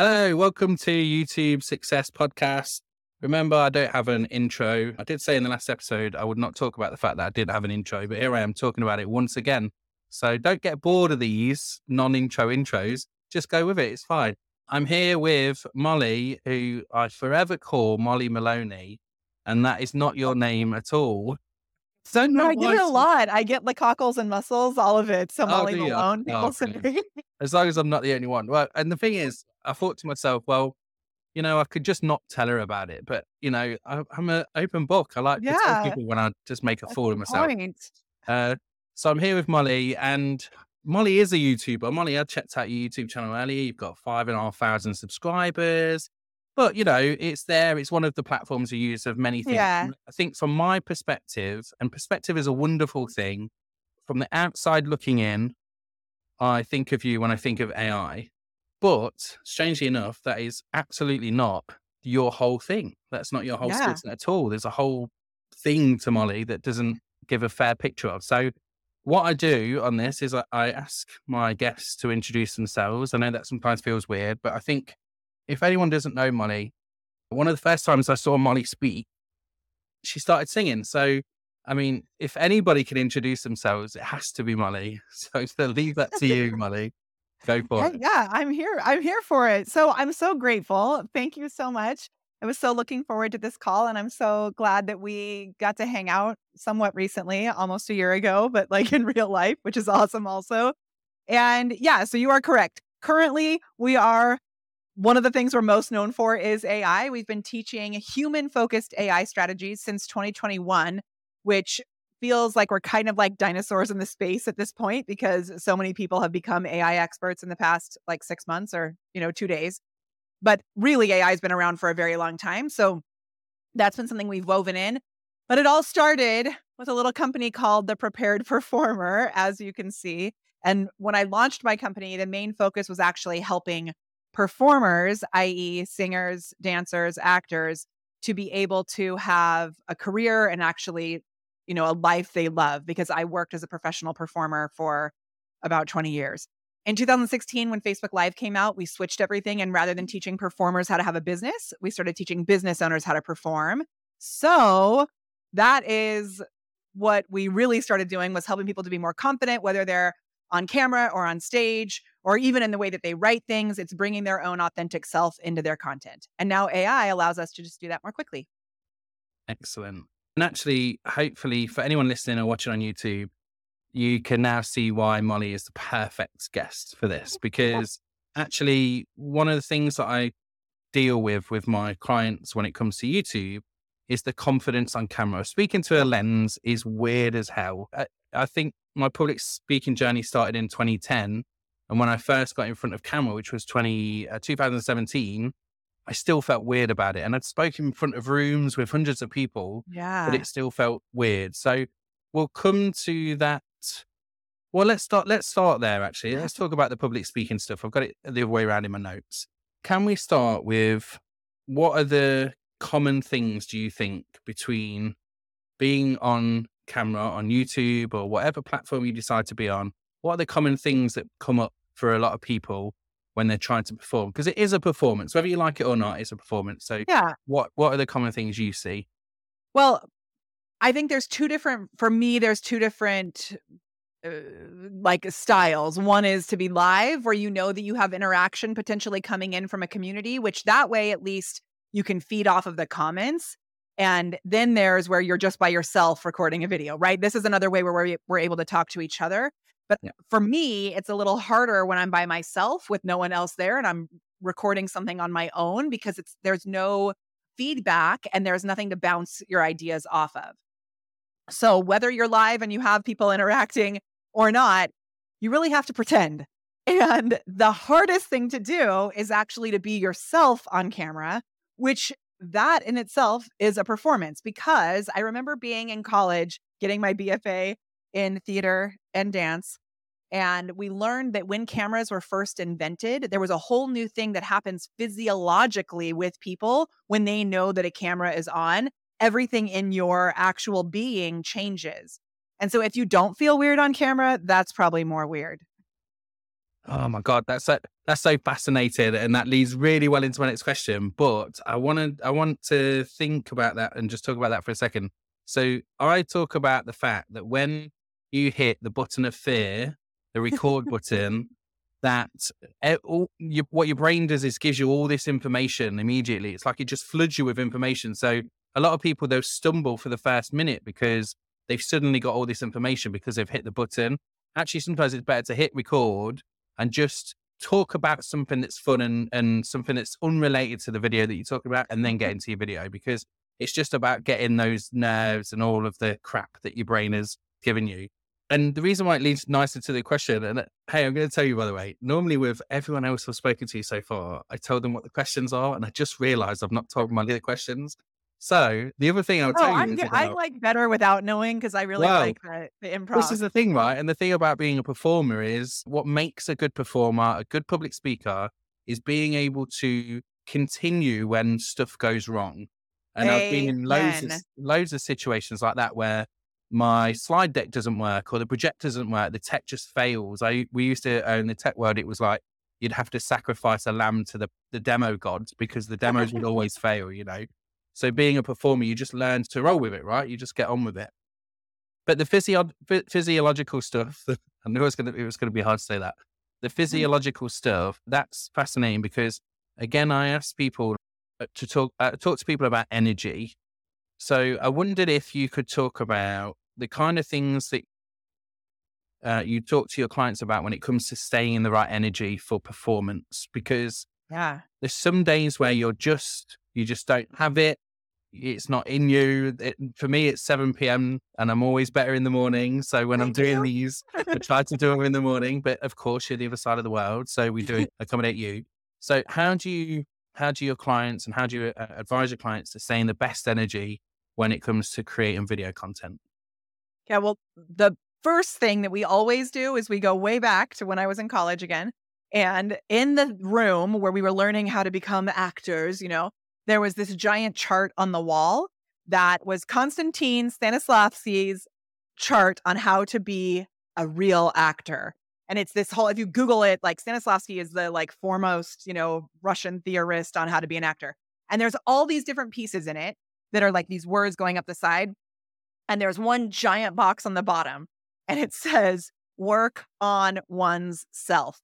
Hello, welcome to YouTube Success Podcast. Remember, I don't have an intro. I did say in the last episode I would not talk about the fact that I didn't have an intro, but here I am talking about it once again. So don't get bored of these non intro intros. Just go with it. It's fine. I'm here with Molly, who I forever call Molly Maloney, and that is not your name at all. So no, I get it a lot. I get the cockles and muscles, all of it. So Oh, Molly you? Malone. Oh, brilliant. As long as I'm not the only one. Well, and the thing is, I thought to myself, well, you know, I could just not tell her about it, but you know, I, I'm an open book. I like to tell people when I just make a That's fool of myself. Uh, so I'm here with Molly, and Molly is a YouTuber. Molly, I checked out your YouTube channel earlier. You've got five and a half thousand subscribers, but you know it's there. It's one of the platforms you use of many things. Yeah. I think from my perspective, and perspective is a wonderful thing. From the outside looking in, I think of you when I think of AI. But strangely enough, that is absolutely not your whole thing. That's not your whole Yeah. skill set at all. There's a whole thing to Molly that doesn't give a fair picture of. So, what I do on this is I, I ask my guests to introduce themselves. I know that sometimes feels weird, but I think if anyone doesn't know Molly, one of the first times I saw Molly speak, she started singing. So, I mean, if anybody can introduce themselves, it has to be Molly. So, to leave that to you, Molly. Go for it. yeah, I'm here. I'm here for it. So I'm so grateful. Thank you so much. I was so looking forward to this call, and I'm so glad that we got to hang out somewhat recently, almost a year ago, but like in real life, which is awesome also. And yeah, so you are correct. Currently, we are one of the things we're most known for is AI. We've been teaching human focused AI strategies since 2021, which feels like we're kind of like dinosaurs in the space at this point because so many people have become AI experts in the past like six months or, you know, two days. But really, AI has been around for a very long time. So that's been something we've woven in. But it all started with a little company called The Prepared Performer, as you can see. And when I launched my company, the main focus was actually helping performers, i.e., singers, dancers, actors, to be able to have a career and actually, you know, a life they love. Because I worked as a professional performer for about 20 years. In 2016, when Facebook Live came out, we switched everything. And rather than mm. teaching performers how to have a business, we started teaching business owners how to perform. So that is what we really started doing was helping people to be more confident, whether they're on camera or on stage, or even in the way that they write things. It's bringing their own authentic self into their content. And now AI allows us to just do that more quickly. Excellent. And actually, hopefully, for anyone listening or watching on YouTube, you can now see why Molly is the perfect guest for this. Because actually, one of the things that I deal with with my clients when it comes to YouTube is the confidence on camera. Speaking to a lens is weird as hell. I, I think my public speaking journey started in 2010. And when I first got in front of camera, which was 20, uh, 2017, I still felt weird about it. And I'd spoken in front of rooms with hundreds of people, Yeah. but it still felt weird. So we'll come to that. Well, let's start. Let's start there. Actually, let's talk about the public speaking stuff. I've got it the other way around in my notes. Can we start with what are the common things do you think between being on camera on YouTube or whatever platform you decide to be on? What are the common things that come up for a lot of people when they're trying to perform? Because it is a performance, whether you like it or not, it's a performance. So, yeah. what what are the common things you see? Well, I think there's two different, for me, there's two different uh, like styles. One is to be live, where you know that you have interaction potentially coming in from a community, which that way at least you can feed off of the comments. And then there's where you're just by yourself recording a video, right? This is another way where we're, we're able to talk to each other. But Yeah. for me, it's a little harder when I'm by myself with no one else there and I'm recording something on my own because it's there's no feedback and there's nothing to bounce your ideas off of. So whether you're live and you have people interacting or not, you really have to pretend. And the hardest thing to do is actually to be yourself on camera, which that in itself is a performance because I remember being in college getting my BFA in theater and dance. And we learned that when cameras were first invented, there was a whole new thing that happens physiologically with people when they know that a camera is on. Everything in your actual being changes. And so if you don't feel weird on camera, that's probably more weird. Oh my god, that's that. that's so fascinating, and that leads really well into my next question. But I want to I want to think about that and just talk about that for a second. So I talk about the fact that when you hit the button of fear, the record button, that eh, all, you, what your brain does is gives you all this information immediately. It's like it just floods you with information. So a lot of people they'll stumble for the first minute because they've suddenly got all this information because they've hit the button. Actually, sometimes it's better to hit record and just talk about something that's fun and, and something that's unrelated to the video that you talk about and then get into your video because it's just about getting those nerves and all of the crap that your brain has given you. And the reason why it leads nicely to the question, and uh, hey, I'm going to tell you by the way, normally with everyone else I've spoken to so far, I told them what the questions are, and I just realized I've not told them any of the questions. So the other thing I'll tell oh, you, about, I like better without knowing because I really well, like the, the improv. This is the thing, right? And the thing about being a performer is what makes a good performer, a good public speaker, is being able to continue when stuff goes wrong. And Amen. I've been in loads of, loads of situations like that where my slide deck doesn't work or the projector doesn't work, the tech just fails. I we used to own the tech world. It was like you'd have to sacrifice a lamb to the the demo gods because the demos would always fail. You know. So being a performer, you just learn to roll with it, right? You just get on with it. But the physio- physiological stuff, I knew it was going to it was going to be hard to say that. The mm. physiological stuff that's fascinating because again, I ask people to talk uh, talk to people about energy. So I wondered if you could talk about the kind of things that uh, you talk to your clients about when it comes to staying in the right energy for performance because yeah there's some days where you're just you just don't have it it's not in you. It, for me, it's 7 p.m. and I'm always better in the morning. So when I'm doing these, I try to do them in the morning. But of course, you're the other side of the world, so we do accommodate you. So how do you how do your clients and how do you uh, advise your clients to stay in the best energy when it comes to creating video content? Yeah, well, the first thing that we always do is we go way back to when I was in college again. And in the room where we were learning how to become actors, you know, there was this giant chart on the wall that was Konstantin Stanislavski's chart on how to be a real actor. And it's this whole, if you Google it, like Stanislavski is the like foremost, you know, Russian theorist on how to be an actor. And there's all these different pieces in it that are like these words going up the side. And there's one giant box on the bottom and it says, work on one's self.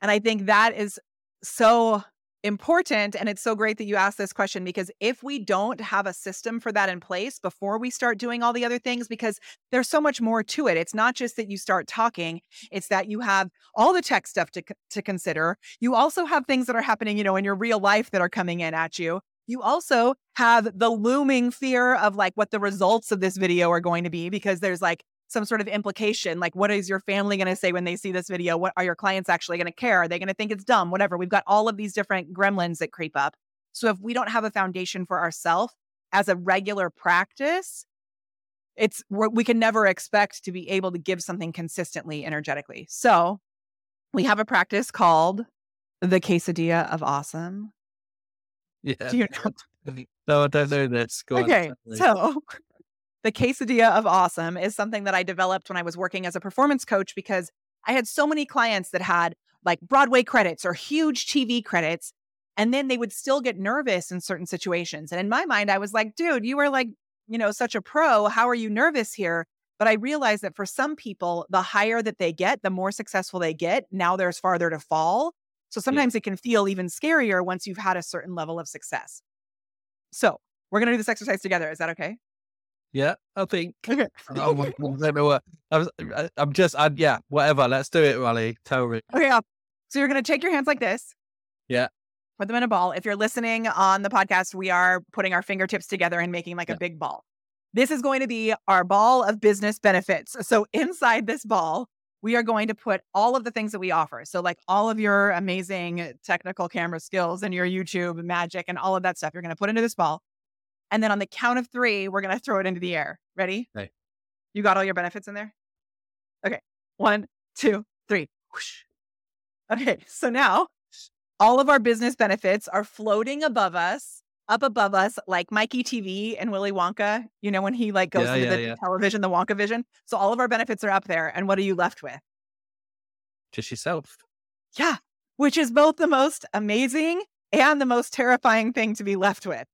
And I think that is so important. And it's so great that you asked this question because if we don't have a system for that in place before we start doing all the other things, because there's so much more to it. It's not just that you start talking, it's that you have all the tech stuff to, to consider. You also have things that are happening, you know, in your real life that are coming in at you. You also have the looming fear of like what the results of this video are going to be because there's like some sort of implication like what is your family going to say when they see this video? What are your clients actually going to care? Are they going to think it's dumb? Whatever. We've got all of these different gremlins that creep up. So if we don't have a foundation for ourselves as a regular practice it's we can never expect to be able to give something consistently energetically. So we have a practice called the quesadilla of awesome yeah do you know no i don't know this Go okay on, so the quesadilla of awesome is something that I developed when I was working as a performance coach because I had so many clients that had like Broadway credits or huge TV credits. And then they would still get nervous in certain situations. And in my mind, I was like, dude, you are like, you know, such a pro. How are you nervous here? But I realized that for some people, the higher that they get, the more successful they get. Now there's farther to fall. So sometimes yeah. it can feel even scarier once you've had a certain level of success. So we're going to do this exercise together. Is that okay? Yeah, I think. Okay. Oh I don't know what. I was, I, am just, I, yeah, whatever. Let's do it, Molly. Tell me. Okay. So you're going to take your hands like this. Yeah. Put them in a ball. If you're listening on the podcast, we are putting our fingertips together and making like yeah. a big ball. This is going to be our ball of business benefits. So inside this ball, we are going to put all of the things that we offer. So, like all of your amazing technical camera skills and your YouTube magic and all of that stuff, you're going to put into this ball. And then on the count of three, we're going to throw it into the air. Ready? Okay. You got all your benefits in there? Okay. One, two, three. Whoosh. Okay. So now all of our business benefits are floating above us, up above us, like Mike Teavee and Willy Wonka. You know, when he like goes yeah, into yeah, the yeah. television, the Wonka vision. So all of our benefits are up there. And what are you left with? Just yourself. Yeah, which is both the most amazing and the most terrifying thing to be left with.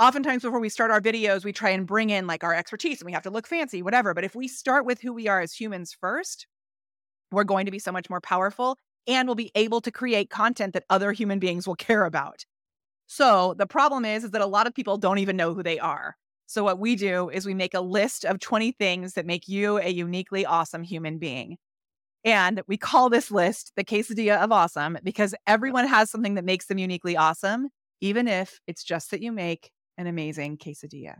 Oftentimes, before we start our videos, we try and bring in like our expertise and we have to look fancy, whatever. But if we start with who we are as humans first, we're going to be so much more powerful and we'll be able to create content that other human beings will care about. So the problem is, is that a lot of people don't even know who they are. So what we do is we make a list of 20 things that make you a uniquely awesome human being. And we call this list the quesadilla of awesome because everyone has something that makes them uniquely awesome, even if it's just that you make an amazing quesadilla.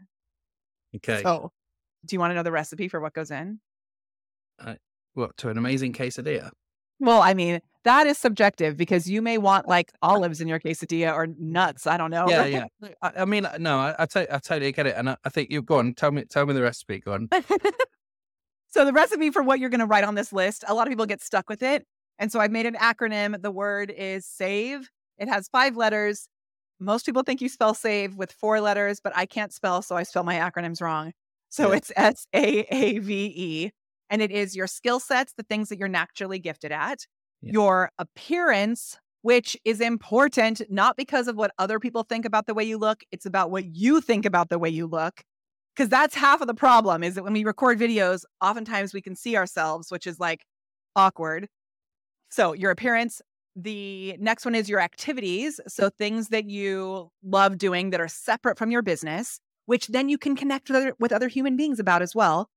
Okay. So, do you want to know the recipe for what goes in? Uh, what to an amazing quesadilla? Well, I mean, that is subjective because you may want like olives in your quesadilla or nuts. I don't know. Yeah, yeah. I, I mean, uh, no, I, I, t- I totally get it, and I, I think you go on. Tell me, tell me the recipe. Go on. so the recipe for what you're going to write on this list, a lot of people get stuck with it, and so I've made an acronym. The word is SAVE. It has five letters. Most people think you spell save with four letters, but I can't spell, so I spell my acronyms wrong. So yeah. it's S A A V E and it is your skill sets, the things that you're naturally gifted at, yeah. your appearance, which is important, not because of what other people think about the way you look, it's about what you think about the way you look. Because that's half of the problem is that when we record videos, oftentimes we can see ourselves, which is like awkward. So, your appearance. The next one is your activities. So, things that you love doing that are separate from your business, which then you can connect with other, with other human beings about as well.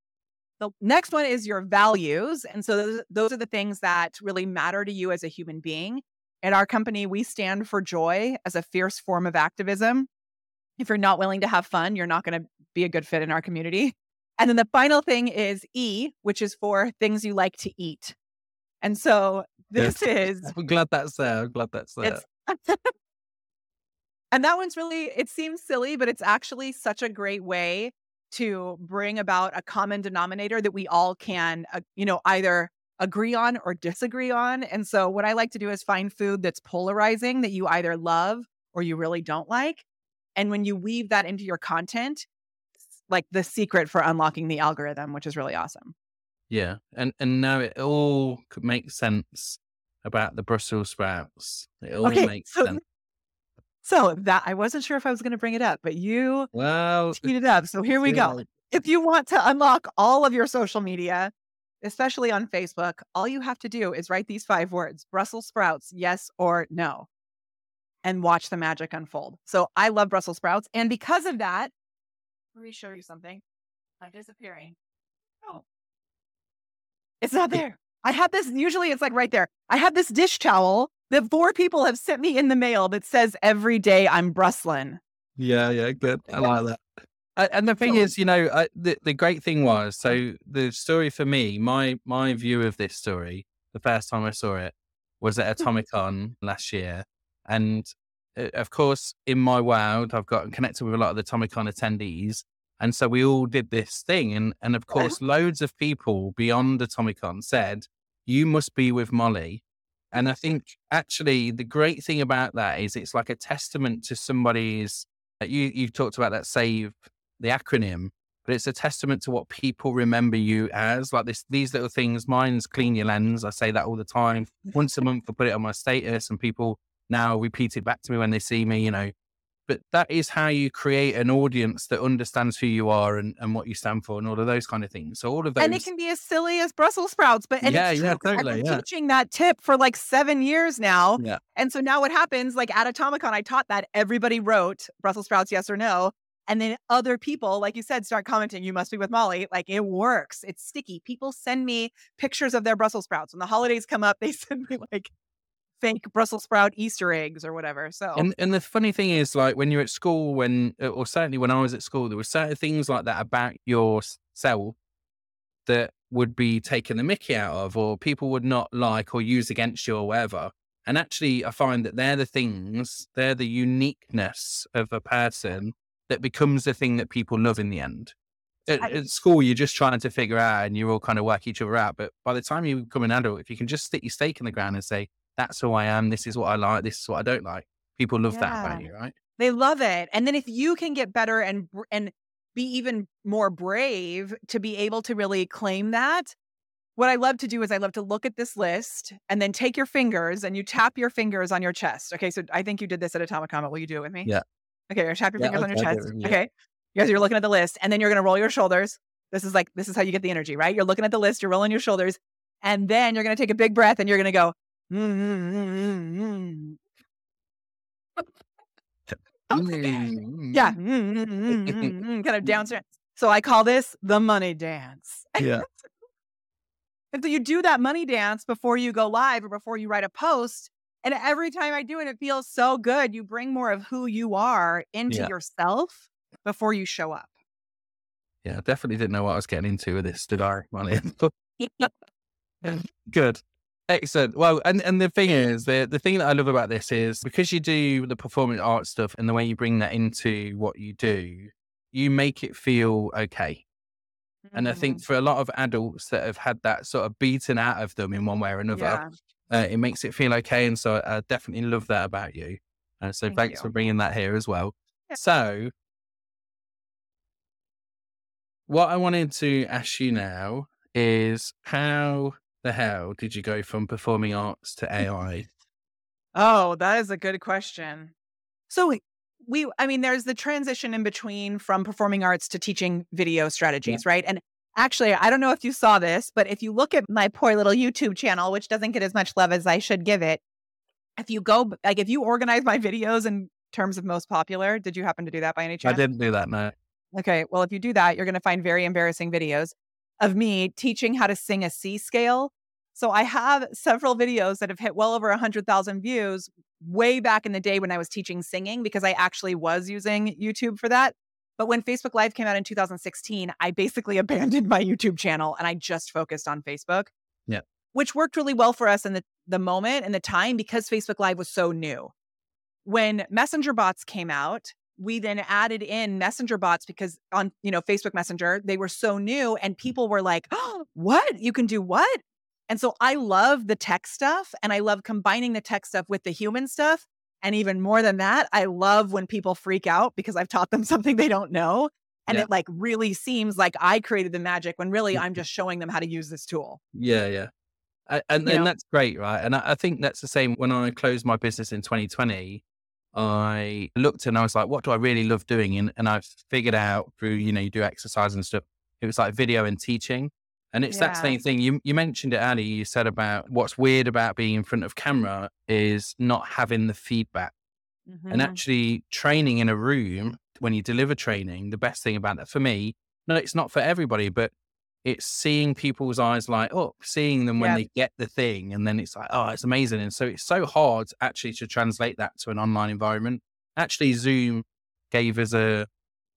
The next one is your values. And so those, those are the things that really matter to you as a human being. At our company, we stand for joy as a fierce form of activism. If you're not willing to have fun, you're not going to be a good fit in our community. And then the final thing is E, which is for things you like to eat. And so this yes. is. I'm glad that's there. I'm glad that's there. and that one's really, it seems silly, but it's actually such a great way to bring about a common denominator that we all can, uh, you know, either agree on or disagree on. And so, what I like to do is find food that's polarizing that you either love or you really don't like. And when you weave that into your content, like the secret for unlocking the algorithm, which is really awesome. Yeah. And and now it all makes sense about the Brussels sprouts. It all okay, makes so, sense. So that I wasn't sure if I was going to bring it up, but you well teed it up. So here we go. If you want to unlock all of your social media, especially on Facebook, all you have to do is write these five words Brussels sprouts, yes or no, and watch the magic unfold. So I love Brussels sprouts. And because of that, let me show you something. I'm disappearing. Oh, it's not there. I have this, usually it's like right there. I have this dish towel that four people have sent me in the mail that says every day I'm Brusselen. Yeah, yeah, good. I like that. And the thing is, you know, I, the the great thing was, so the story for me, my my view of this story, the first time I saw it was at Atomicon last year, and uh, of course, in my world, I've got connected with a lot of the Atomicon attendees, and so we all did this thing, and and of course, loads of people beyond Atomicon said, "You must be with Molly and I think actually the great thing about that is it's like a testament to somebody's. You you've talked about that save the acronym, but it's a testament to what people remember you as. Like this, these little things. Mine's clean your lens. I say that all the time. Once a month, I put it on my status, and people now repeat it back to me when they see me. You know, but that is how you create an audience that understands who you are and, and what you stand for and all of those kind of things. So all of those And it can be as silly as Brussels sprouts, but yeah, yeah, totally. I've been yeah. teaching that tip for like seven years now. Yeah. And so now what happens, like at Atomicon, I taught that everybody wrote Brussels sprouts, yes or no. And then other people, like you said, start commenting, you must be with Molly. Like it works. It's sticky. People send me pictures of their Brussels sprouts. When the holidays come up, they send me like fake Brussels sprout Easter eggs or whatever. So and and the funny thing is, like when you're at school, when uh, or certainly when I was at school, there were certain things like that about yourself that would be taken the Mickey out of, or people would not like or use against you or whatever. And actually, I find that they're the things, they're the uniqueness of a person that becomes the thing that people love in the end. At, I, at, school, you're just trying to figure out and you all kind of work each other out. But by the time you become an adult, if you can just stick your stake in the ground and say, that's who I am. This is what I like. This is what I don't like. People love yeah. that about you, right? They love it. And then if you can get better and and be even more brave to be able to really claim that, what I love to do is I love to look at this list and then take your fingers and you tap your fingers on your chest. Okay. So I think you did this at Atomicon. Will you do it with me? Yeah. Okay. you're Tap your Yeah, fingers on your chest. yeah. Okay. You guys, you're looking at the list and then you're going to roll your shoulders. This is like, this is how you get the energy, right? You're looking at the list, you're rolling your shoulders, and then you're going to take a big breath and you're going to go, "Mm, mm, mm, mm, mm." yeah, mm, mm, mm, mm, mm, kind of downstairs. So I call this the money dance. Yeah. And so you do that money dance before you go live or before you write a post. And every time I do it, it feels so good. You bring more of who you are into Yeah. yourself before you show up. Yeah. I definitely didn't know what I was getting into with this, did I, Molly? Good. Excellent. Well, and, and the thing is, the, the thing that I love about this is because you do the performing art stuff and the way you bring that into what you do, you make it feel okay. And I think Mm, for a lot of adults that have had that sort of beaten out of them in one way or another, yeah. uh, it makes it feel okay. And so I definitely love that about you. Uh, so Thank thanks you. for bringing that here as well. Yeah. So, what I wanted to ask you now is how the hell did you go from performing arts to mm. AI? Oh, that is a good question. So we- I mean, there's the transition in between from performing arts to teaching video strategies, right? And actually, I don't know if you saw this, but if you look at my poor little YouTube channel, which doesn't get as much love as I should give it, if you go, like, if you organize my videos in terms of most popular, did you happen to do that by any chance? I didn't do that, no. Okay. Well, if you do that, you're going to find very embarrassing videos of me teaching how to sing a C scale. So I have several videos that have hit well over 100,000 views way back in the day when I was teaching singing because I actually was using YouTube for that. But when Facebook Live came out in 2016, I basically abandoned my YouTube channel and I just focused on Facebook. Yeah. Which worked really well for us in the, the moment and the time because Facebook Live was so new. When Messenger bots came out, we then added in messenger bots because on you know facebook messenger they were so new and mm. people were like oh, what you can do what and so i love the tech stuff and i love combining the tech stuff with the human stuff and even more than that i love when people freak out because i've taught them something they don't know and Yeah. it like really seems like i created the magic when really i'm just showing them how to use this tool Yeah, yeah. A- And, and that's great, right? And I, I think that's the same when I closed my business in 2020. I looked and I was like, what do I really love doing? And, and I figured out through, you know, you do exercise and stuff. It was like video and teaching. And it's that same thing. You, you mentioned it, Ali. You said about what's weird about being in front of camera is not having the feedback. And Mhm. actually, training in a room, when you deliver training, the best thing about that for me, no, it's not for everybody, but it's seeing people's eyes light up, seeing them when Yeah. they get the thing. And then it's like, oh, it's amazing. And so it's so hard actually to translate that to an online environment. Actually, Zoom gave us a,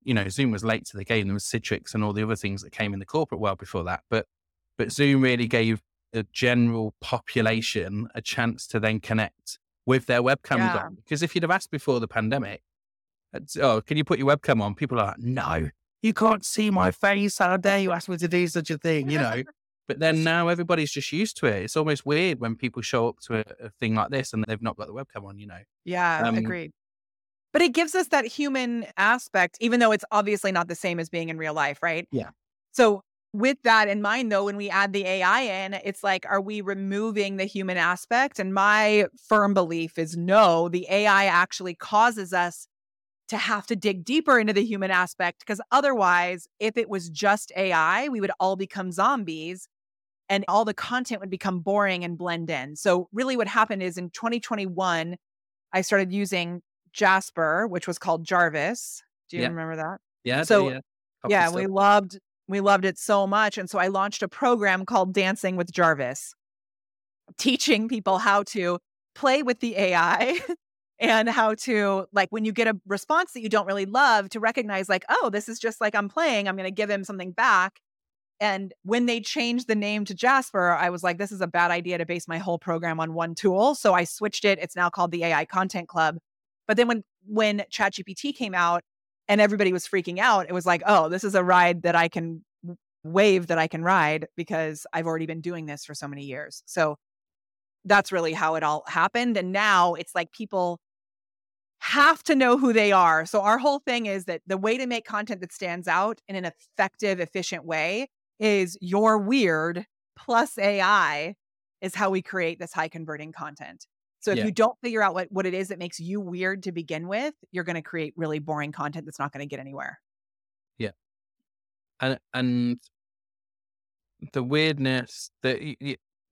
you know, Zoom was late to the game. There was Citrix and all the other things that came in the corporate world before that. But, but Zoom really gave the general population a chance to then connect with their webcams Yeah. on. Because if you'd have asked before the pandemic, oh, can you put your webcam on? People are like, no, you can't see my face. How dare you ask me to do such a thing, you know? but then now everybody's just used to it. It's almost weird when people show up to a, a thing like this and they've not got the webcam on, you know? Yeah, Um, agreed. But it gives us that human aspect, even though it's obviously not the same as being in real life, right? Yeah. So, with that in mind, though, when we add the AI in, it's like, are we removing the human aspect? And my firm belief is no, the AI actually causes us to have to dig deeper into the human aspect because otherwise, if it was just AI, we would all become zombies and all the content would become boring and blend in. So, really, what happened is in 2021, I started using Jasper, which was called Jarvis. Do you Yeah. remember that? Yeah. So, yeah. Yeah, we loved we loved it so much, and so I launched a program called Dancing with Jarvis, teaching people how to play with the AI and how to like when you get a response that you don't really love to recognize like, oh, this is just like I'm playing. I'm going to give him something back. And when they changed the name to Jasper, I was like, this is a bad idea to base my whole program on one tool. So I switched it. It's now called the AI Content Club. But then when when ChatGPT came out and everybody was freaking out, it was like, oh, this is a ride that I can wave that I can ride because I've already been doing this for so many years. So that's really how it all happened. And now it's like people have to know who they are. So our whole thing is that the way to make content that stands out in an effective, efficient way is you're weird plus AI is how we create this high converting content. So if Yeah. you don't figure out what, what it is that makes you weird to begin with, you're going to create really boring content that's not going to get anywhere. Yeah. And and the weirdness that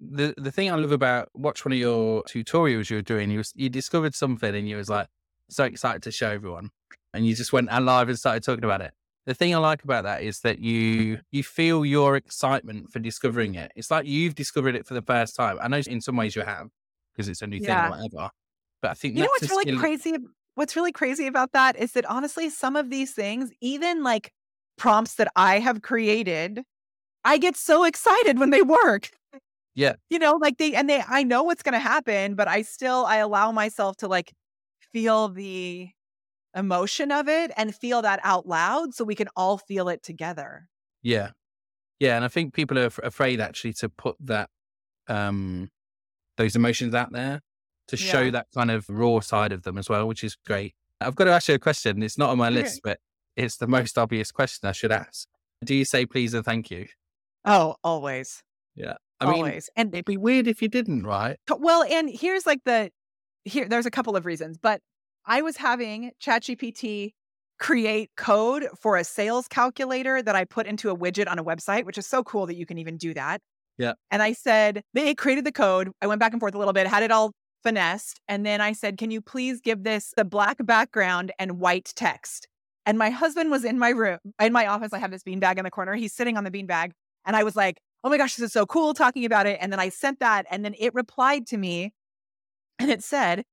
the the thing I love about watch one of your tutorials you were doing. You was, you discovered something and you was like so excited to show everyone, and you just went live and started talking about it. The thing I like about that is that you you feel your excitement for discovering it. It's like you've discovered it for the first time. I know in some ways you have because it's a new Yeah. thing or whatever. But I think You know what's really skill- crazy? What's really crazy about that is that honestly, some of these things, even like prompts that I have created, I get so excited when they work. Yeah. You know, like they and they I know what's gonna happen, but I still I allow myself to like feel the emotion of it and feel that out loud so we can all feel it together. Yeah. Yeah. And I think people are af- afraid actually to put that, um, those emotions out there to show that kind of raw side of them as well, which is great. I've got to ask you a question. It's not on my list, but it's the most obvious question I should ask. Do you say please and thank you? Oh, always. Yeah. I mean, always. And it'd be weird if you didn't, right? Well, and here's like the here there's a couple of reasons, but I was having ChatGPT create code for a sales calculator that I put into a widget on a website, which is so cool that you can even do that. Yeah. And I said, they created the code. I went back and forth a little bit, had it all finessed. And then I said, can you please give this the black background and white text? And my husband was in my room, in my office. I have this beanbag in the corner. He's sitting on the beanbag. And I was like, oh my gosh, this is so cool talking about it. And then I sent that. And then it replied to me and it said,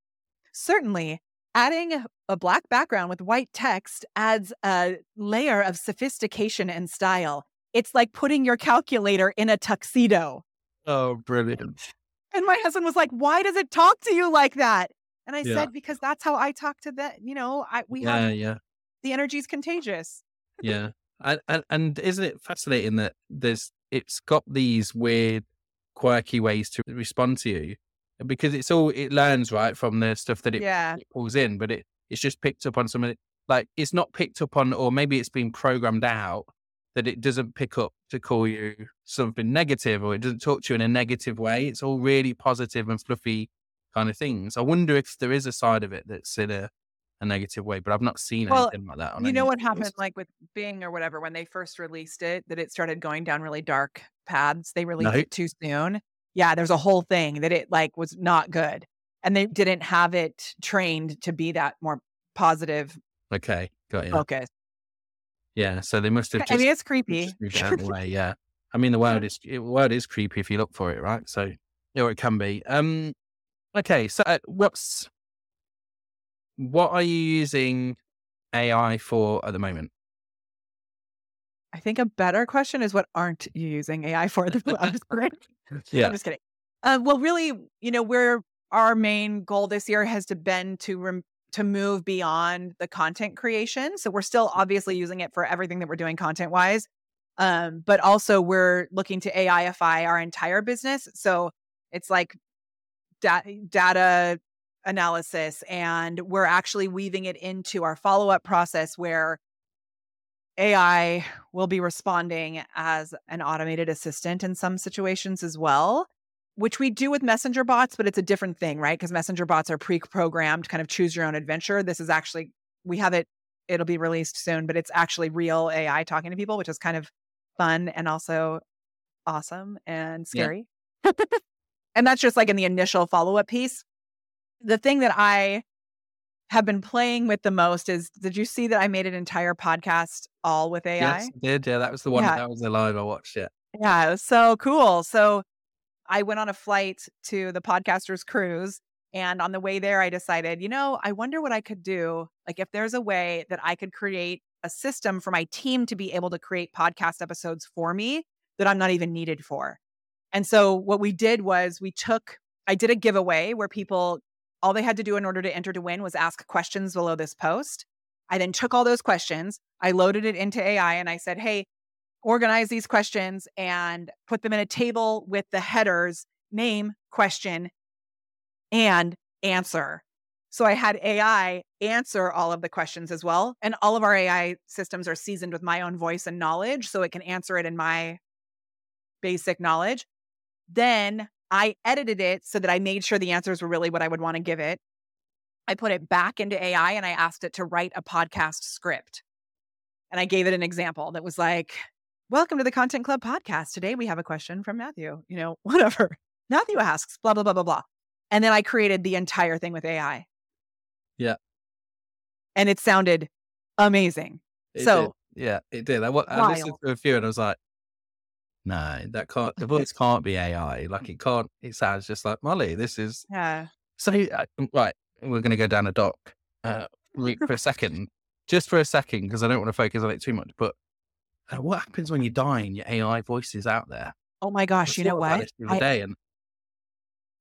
certainly adding a black background with white text adds a layer of sophistication and style. It's like putting your calculator in a tuxedo. Oh, brilliant. And my husband was like, why does it talk to you like that? And I Yeah. said, because that's how I talk to the, you know, I, we Yeah. have Yeah. the energy's contagious. Yeah. And, and, and isn't it fascinating that there's, it's got these weird, quirky ways to respond to you because it's all, it learns, right, from the stuff that it yeah. it pulls in, but it it's just picked up on some of it. Like it's not picked up on, or maybe it's been programmed out that it doesn't pick up to call you something negative, or it doesn't talk to you in a negative way. It's all really positive and fluffy kind of things. I wonder if there is a side of it that's in a, a negative way, but I've not seen Well, anything like that. On You know what happened like with Bing or whatever when they first released it, that it started going down really dark paths. They released No. it too soon. Yeah, there's a whole thing that it like was not good. And they didn't have it trained to be that more positive Okay, got you. focus. Yeah, so they must have I mean, it's creepy. just moved out of the way. Yeah, I mean the world is the world is creepy if you look for it, right? So, or it can be. Um, okay, so uh, what's what are you using AI for at the moment? I think a better question is what aren't you using AI for? I'm just kidding. Yeah, I'm just kidding. Uh, well, really, you know, we're our main goal this year has to been to rem- to move beyond the content creation. So we're still obviously using it for everything that we're doing content wise, um, but also we're looking to AIify our entire business. So it's like da- data analysis, and we're actually weaving it into our follow up process where AI will be responding as an automated assistant in some situations as well, which we do with messenger bots, but it's a different thing, right? Because messenger bots are pre programmed, kind of choose your own adventure. This is actually, we have it, it'll be released soon, but it's actually real AI talking to people, which is kind of fun and also awesome and Yeah. scary. and that's just like in the initial follow up piece. The thing that I have been playing with the most is did you see that I made an entire podcast all with AI? yes, I did. Yeah, that was the one. Yeah. That was the live I watched. Yeah, Yeah, it was so cool. So I went on a flight to the podcasters cruise. And on the way there, I decided, you know, I wonder what I could do. Like, if there's a way that I could create a system for my team to be able to create podcast episodes for me that I'm not even needed for. And so, what we did was we took, I did a giveaway where people, all they had to do in order to enter to win was ask questions below this post. I then took all those questions, I loaded it into AI, and I said, hey, organize these questions and put them in a table with the headers name, question, and answer. So I had AI answer all of the questions as well. And all of our AI systems are seasoned with my own voice and knowledge. So it can answer it in my basic knowledge. Then I edited it so that I made sure the answers were really what I would want to give it. I put it back into AI and I asked it to write a podcast script. And I gave it an example that was like, Welcome to the Content Club podcast. Today we have a question from Matthew, you know, whatever. Matthew asks, blah, blah, blah, blah, blah. And then I created the entire thing with AI. Yeah. And it sounded amazing. It so, did. yeah, it did. I, I listened to a few and I was like, no, that can't, the voice can't be AI. Like it can't, it sounds just like Molly. This is, yeah. So, uh, right, we're going to go down a dock uh, for a second, just for a second, because I don't want to focus on it too much. But uh, what happens when you die and your AI voice is out there? Oh my gosh, you know what? I, day and...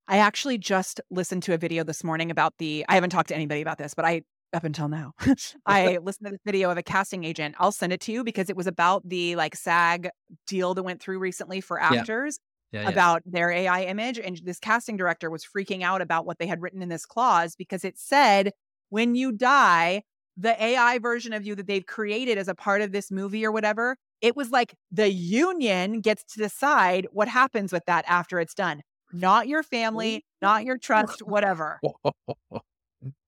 I actually just listened to a video this morning about the, I haven't talked to anybody about this, but I up until now. I listened to this video of a casting agent. I'll send it to you because it was about the like SAG deal that went through recently for actors yeah. Yeah, about yeah. their AI image. And this casting director was freaking out about what they had written in this clause because it said, when you die, the AI version of you that they've created as a part of this movie or whatever, it was like the union gets to decide what happens with that after it's done. Not your family, not your trust, whatever.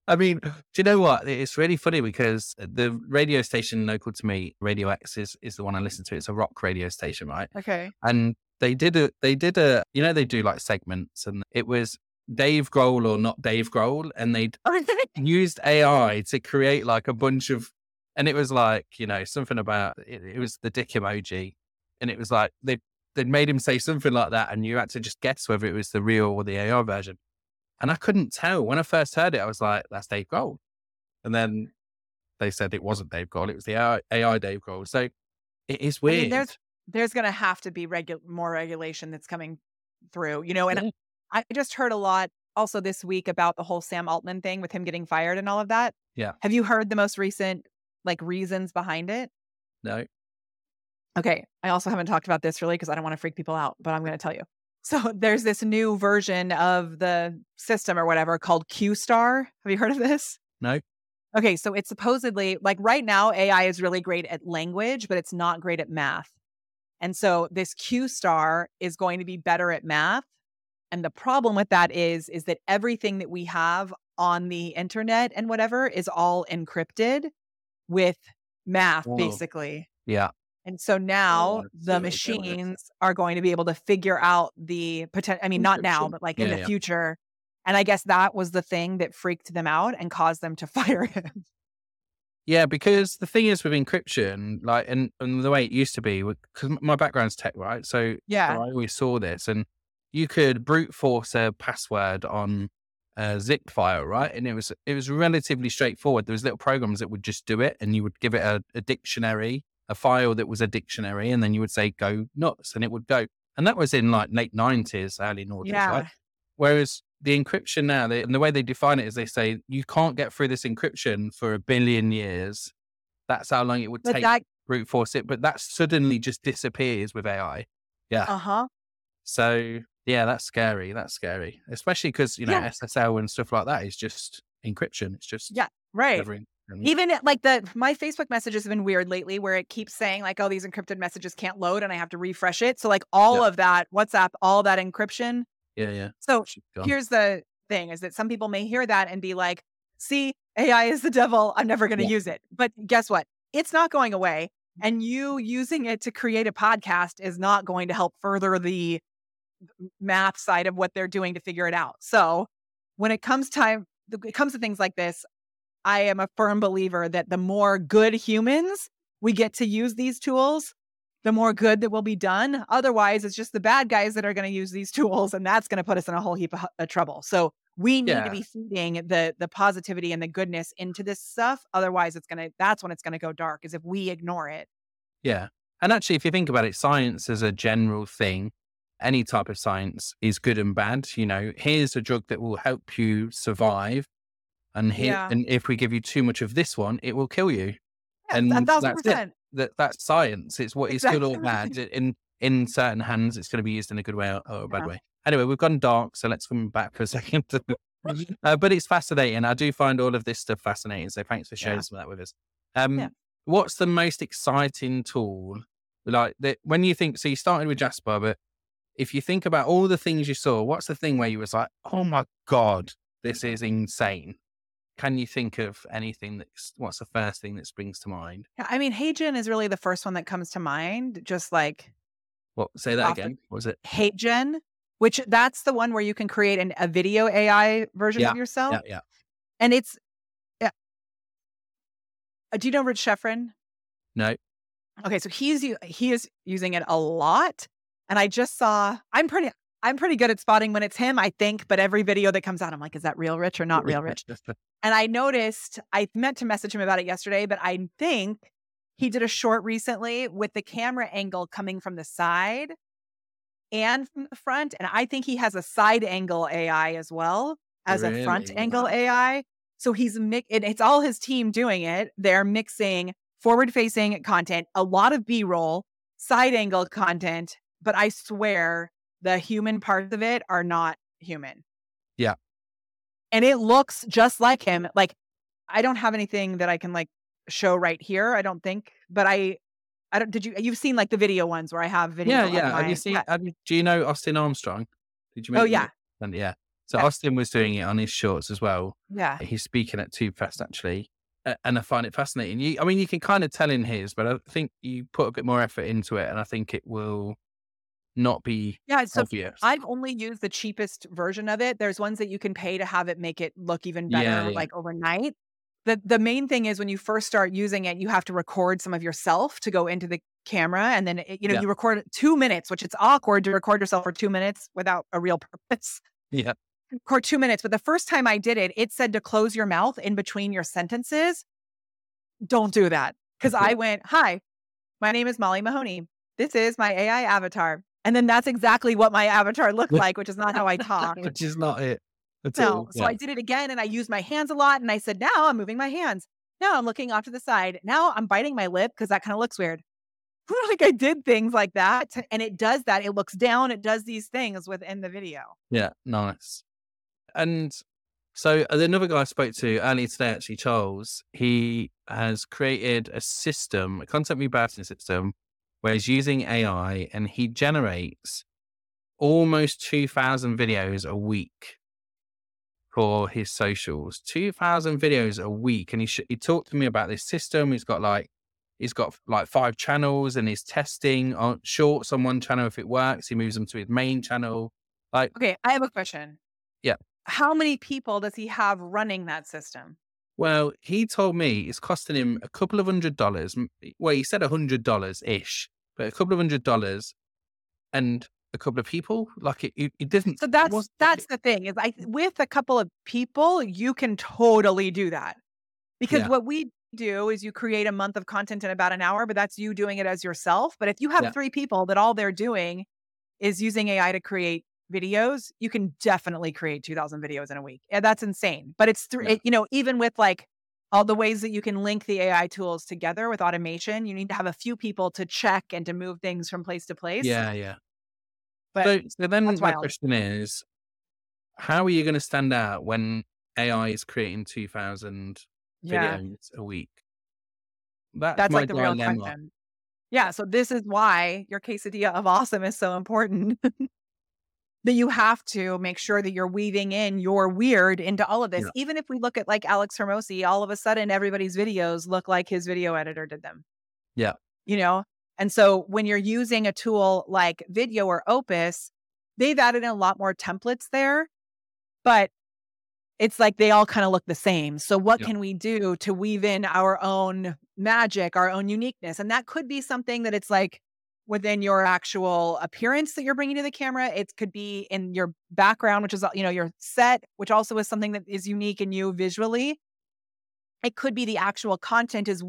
I mean, do you know what? It's really funny because the radio station local to me, Radio X, is, is the one I listen to. It's a rock radio station, right? Okay. And they did a, they did a, you know, they do like segments, and it was Dave Grohl or not Dave Grohl, and they oh, used AI to create like a bunch of, and it was like, you know, something about it, it was the dick emoji, and it was like they they made him say something like that, and you had to just guess whether it was the real or the AI version. And I couldn't tell. When I first heard it, I was like, that's Dave Grohl. And then they said it wasn't Dave Grohl, it was the AI, AI Dave Grohl. So it is weird. I mean, there's there's going to have to be regu- more regulation that's coming through, you know. And yeah. I just heard a lot also this week about the whole Sam Altman thing with him getting fired and all of that. Yeah. Have you heard the most recent like reasons behind it? No. Okay. I also haven't talked about this really because I don't want to freak people out, but I'm going to tell you. So there's this new version of the system or whatever called Q Star. Have you heard of this? No. Okay, so it's supposedly like right now AI is really great at language, but it's not great at math. And so this Q Star is going to be better at math. And the problem with that is is that everything that we have on the internet and whatever is all encrypted with math Whoa. basically. Yeah. And so oh, now oh, the machines are going to be able to figure out the potential. I mean, not now, but like in the yeah. future. And I guess that was the thing that freaked them out and caused them to fire him. Yeah, because the thing is with encryption, like, and, and the way it used to be, because my background's tech, right? So yeah, I always saw this, and you could brute force a password on a zip file, right? And it was it was relatively straightforward. There was little programs that would just do it, and you would give it a, a dictionary a file that was a dictionary, and then you would say go nuts, and it would go. And that was in like late nineties, early noughties, yeah. right? Whereas the encryption now, they, and the way they define it is they say you can't get through this encryption for a billion years. That's how long it would but take that... brute force it, but that suddenly just disappears with AI. Yeah. Uh huh. So yeah, that's scary. That's scary, especially because you know yeah. SSL and stuff like that is just encryption. It's just yeah, right. Mm-hmm. Even like the my Facebook messages have been weird lately where it keeps saying like, oh, these encrypted messages can't load and I have to refresh it. So like all yeah. of that, WhatsApp, all that encryption. Yeah, yeah. So here's the thing is that some people may hear that and be like, see, AI is the devil. I'm never gonna yeah. use it. But guess what? It's not going away. Mm-hmm. And you using it to create a podcast is not going to help further the math side of what they're doing to figure it out. So when it comes time it comes to things like this, I am a firm believer that the more good humans we get to use these tools, the more good that will be done. Otherwise, it's just the bad guys that are going to use these tools, and that's going to put us in a whole heap of, of trouble. So we need yeah. to be feeding the the positivity and the goodness into this stuff. Otherwise, it's gonna that's when it's gonna go dark. Is if we ignore it. Yeah, and actually, if you think about it, science as a general thing, any type of science is good and bad. You know, here's a drug that will help you survive and here, yeah. and if we give you too much of this one, it will kill you. Yeah, and that's it. That, that's science. It's what exactly. it's good or bad. In in certain hands, it's going to be used in a good way or, a bad yeah. way. Anyway, we've gone dark, so let's come back for a second. uh, but it's fascinating. I do find all of this stuff fascinating. So thanks for sharing some of that with us. Um, what's the most exciting tool? Like that when you think, so you started with Jasper, but if you think about all the things you saw, what's the thing where you was like, oh my God, this is insane? Can you think of anything that's what's the first thing that springs to mind? Yeah, I mean, HeyGen is really the first one that comes to mind. Just like What say that again? What was it? HeyGen, which that's the one where you can create an, a video AI version Yeah, of yourself, Yeah, yeah. and it's. Yeah. Uh, Do you know Rich Sheffrin? No. Okay, so he's he is using it a lot, and I just saw. I'm pretty. I'm pretty good at spotting when it's him, I think. But every video that comes out, I'm like, is that real Rich or not real Rich? And I noticed I meant to message him about it yesterday, but I think he did a short recently with the camera angle coming from the side and from the front. And I think he has a side angle AI as well as a front angle AI. So he's mi- it, it's all his team doing it. They're mixing forward facing content, a lot of B roll, side angle content, but I swear the human parts of it are not human. Yeah. And it looks just like him. Like I don't have anything that I can like show right here, I don't think, but I I don't did you you've seen like the video ones where I have video Yeah, yeah. Have you seen? yeah. Have you, do you know Austin Armstrong? Did you? Oh yeah. And yeah. So Yeah. Austin was doing it on his shorts as well. Yeah. He's speaking at TubeFest actually, and I find it fascinating. You, I mean, you can kind of tell in his, but I think you put a bit more effort into it, and I think it will not be Yeah. So obvious. I've only used the cheapest version of it. There's ones that you can pay to have it make it look even better Yeah, yeah. like overnight. The the main thing is when you first start using it, you have to record some of yourself to go into the camera and then it, you know Yeah. you record 2 minutes, which it's awkward to record yourself for 2 minutes without a real purpose. yeah, Record 2 minutes, but the first time I did it, it said to close your mouth in between your sentences. Don't do that cuz I went, "Hi, my name is Molly Mahoney. This is my AI avatar." And then that's exactly what my avatar looked like, which is not how I talk. which is not it at No. all. So I did it again and I used my hands a lot. And I said, now I'm moving my hands. Now I'm looking off to the side. Now I'm biting my lip because that kind of looks weird. like I did things like that. And it does that. It looks down. It does these things within the video. Yeah, nice. And so uh, another guy I spoke to earlier today, actually, Charles, he has created a system, a content rebalancing system, where he's using AI and he generates almost 2,000 videos a week for his socials. 2,000 videos a week. And he, sh- he talked to me about this system. He's got like, he's got like five channels and he's testing on shorts on one channel. If it works, he moves them to his main channel. Like, Okay. I have a question. Yeah. How many people does he have running that system? Well, he told me it's costing him a couple of hundred dollars. Well, he said a hundred dollars ish, but a couple of hundred dollars and a couple of people. Like it, it, it didn't. So that's wasn't- that's the thing is I with a couple of people you can totally do that because Yeah. what we do is you create a month of content in about an hour, but that's you doing it as yourself. But if you have Yeah. three people that all they're doing is using AI to create videos, you can definitely create two thousand videos in a week. and that's insane. But it's three, Yeah. you know, even with like all the ways that you can link the AI tools together with automation, you need to have a few people to check and to move things from place to place. Yeah, yeah. But so, so then my wild. question is, how are you going to stand out when AI is creating two thousand yeah. videos a week? That's, That's like the real dilemma. question. Yeah. So this is why your quesadilla of awesome is so important. that you have to make sure that you're weaving in your weird into all of this. Yeah. Even if we look at like Alex Hormozi, all of a sudden everybody's videos look like his video editor did them. Yeah. You know? And so when you're using a tool like Video or Opus, they've added in a lot more templates there, but it's like they all kind of look the same. So what Yeah. can we do to weave in our own magic, our own uniqueness? And that could be something that it's like within your actual appearance that you're bringing to the camera. It could be in your background, which is, uh, you know, your set, which also is something that is unique in you visually. It could be the actual content is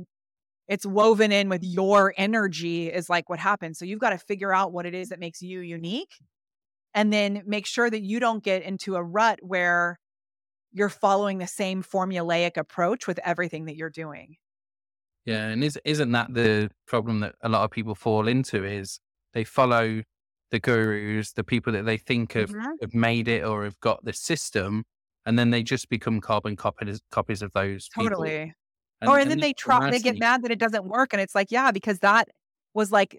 it's woven in with your energy is like what happens. So you've got to figure out what it is that makes you unique and then make sure that you don't get into a rut where you're following the same formulaic approach with everything that you're doing. Yeah, and is, isn't that the problem that a lot of people fall into? Is they follow the gurus, the people that they think have, Mhm. have made it or have got the system, and then they just become carbon copies copies of those people. Totally. And- or and then they try they get mad that it doesn't work and it's like yeah because that was like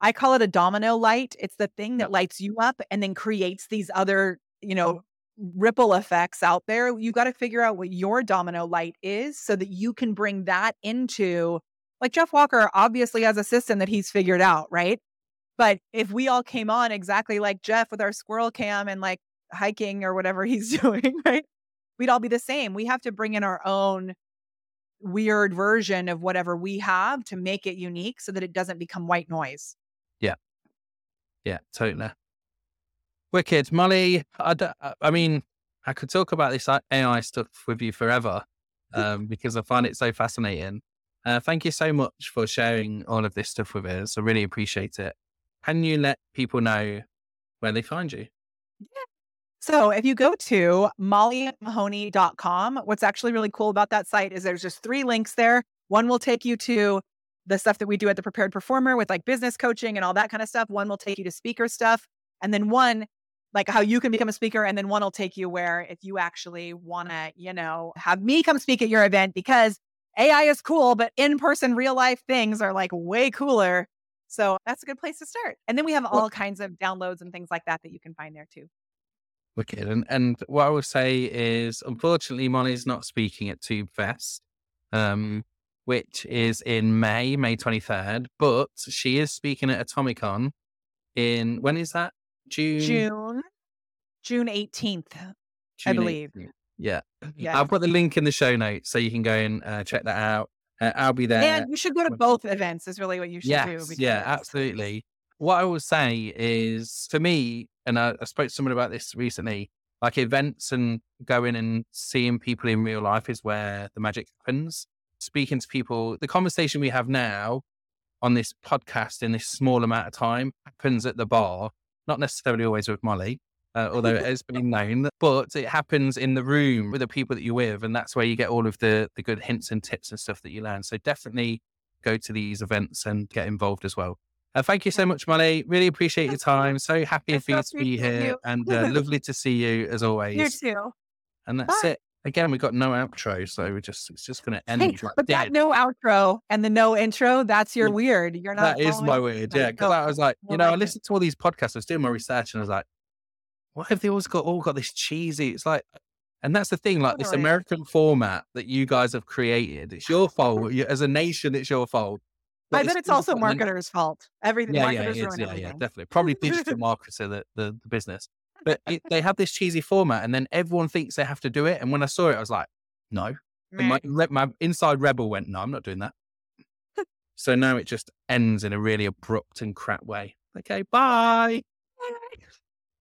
I call it a domino light. It's the thing that lights you up and then creates these other, you know, ripple effects out there. You got to figure out what your domino light is so that you can bring that into like Jeff Walker obviously has a system that he's figured out, right? But if we all came on exactly like Jeff with our squirrel cam and like hiking or whatever he's doing, right? We'd all be the same. We have to bring in our own weird version of whatever we have to make it unique so that it doesn't become white noise. Yeah. Yeah, totally. Wicked. Molly, I, mean, I could talk about this AI stuff with you forever um, because I find it so fascinating. Uh, thank you so much for sharing all of this stuff with us. I really appreciate it. Can you let people know where they find you? Yeah. So if you go to mollymahoney.com, what's actually really cool about that site is there's just three links there. One will take you to the stuff that we do at the Prepared Performer with like business coaching and all that kind of stuff. One will take you to speaker stuff. And then one, like how you can become a speaker. And then one will take you where if you actually want to, you know, have me come speak at your event because AI is cool, but in person, real life things are like way cooler. So that's a good place to start. And then we have all kinds of downloads and things like that that you can find there too. Wicked. And and what I would say is, unfortunately, Molly's not speaking at TubeFest, um, which is in May, May twenty third. But she is speaking at Atomicon in when is that? June. June. June eighteenth, I believe. 18th. Yeah. yeah. I'll put the link in the show notes so you can go and uh, check that out. Uh, I'll be there. And you should go to both events. Is really what you should yes, do. Yeah, absolutely. What I will say is, for me, and I, I spoke to someone about this recently. Like events and going and seeing people in real life is where the magic happens. Speaking to people, the conversation we have now on this podcast in this small amount of time happens at the bar, not necessarily always with Molly, uh, although it has been known, but it happens in the room with the people that you're with. And that's where you get all of the, the good hints and tips and stuff that you learn. So definitely go to these events and get involved as well. Uh, thank you so much, Molly. Really appreciate your time. So happy for you to be here you. and uh, lovely to see you as always. You too. And that's Bye. it. Again, we got no outro, so we're just it's just gonna end. Hey, but dead. that no outro and the no intro, that's your weird. You're not. That is my weird, yeah. Because I was like, you know, I listened to all these podcasts. I was doing my research, and I was like, what have they always got all got this cheesy? It's like, and that's the thing, like this American format that you guys have created. It's your fault. As a nation, it's your fault. But I bet it's, it's also marketers' fault. Everything. Yeah, yeah, yeah, yeah, definitely. Probably digital marketer, the, the, the business. But it, they have this cheesy format, and then everyone thinks they have to do it. And when I saw it, I was like, no. My, my inside rebel went, no, I'm not doing that. so now it just ends in a really abrupt and crap way. Okay, bye.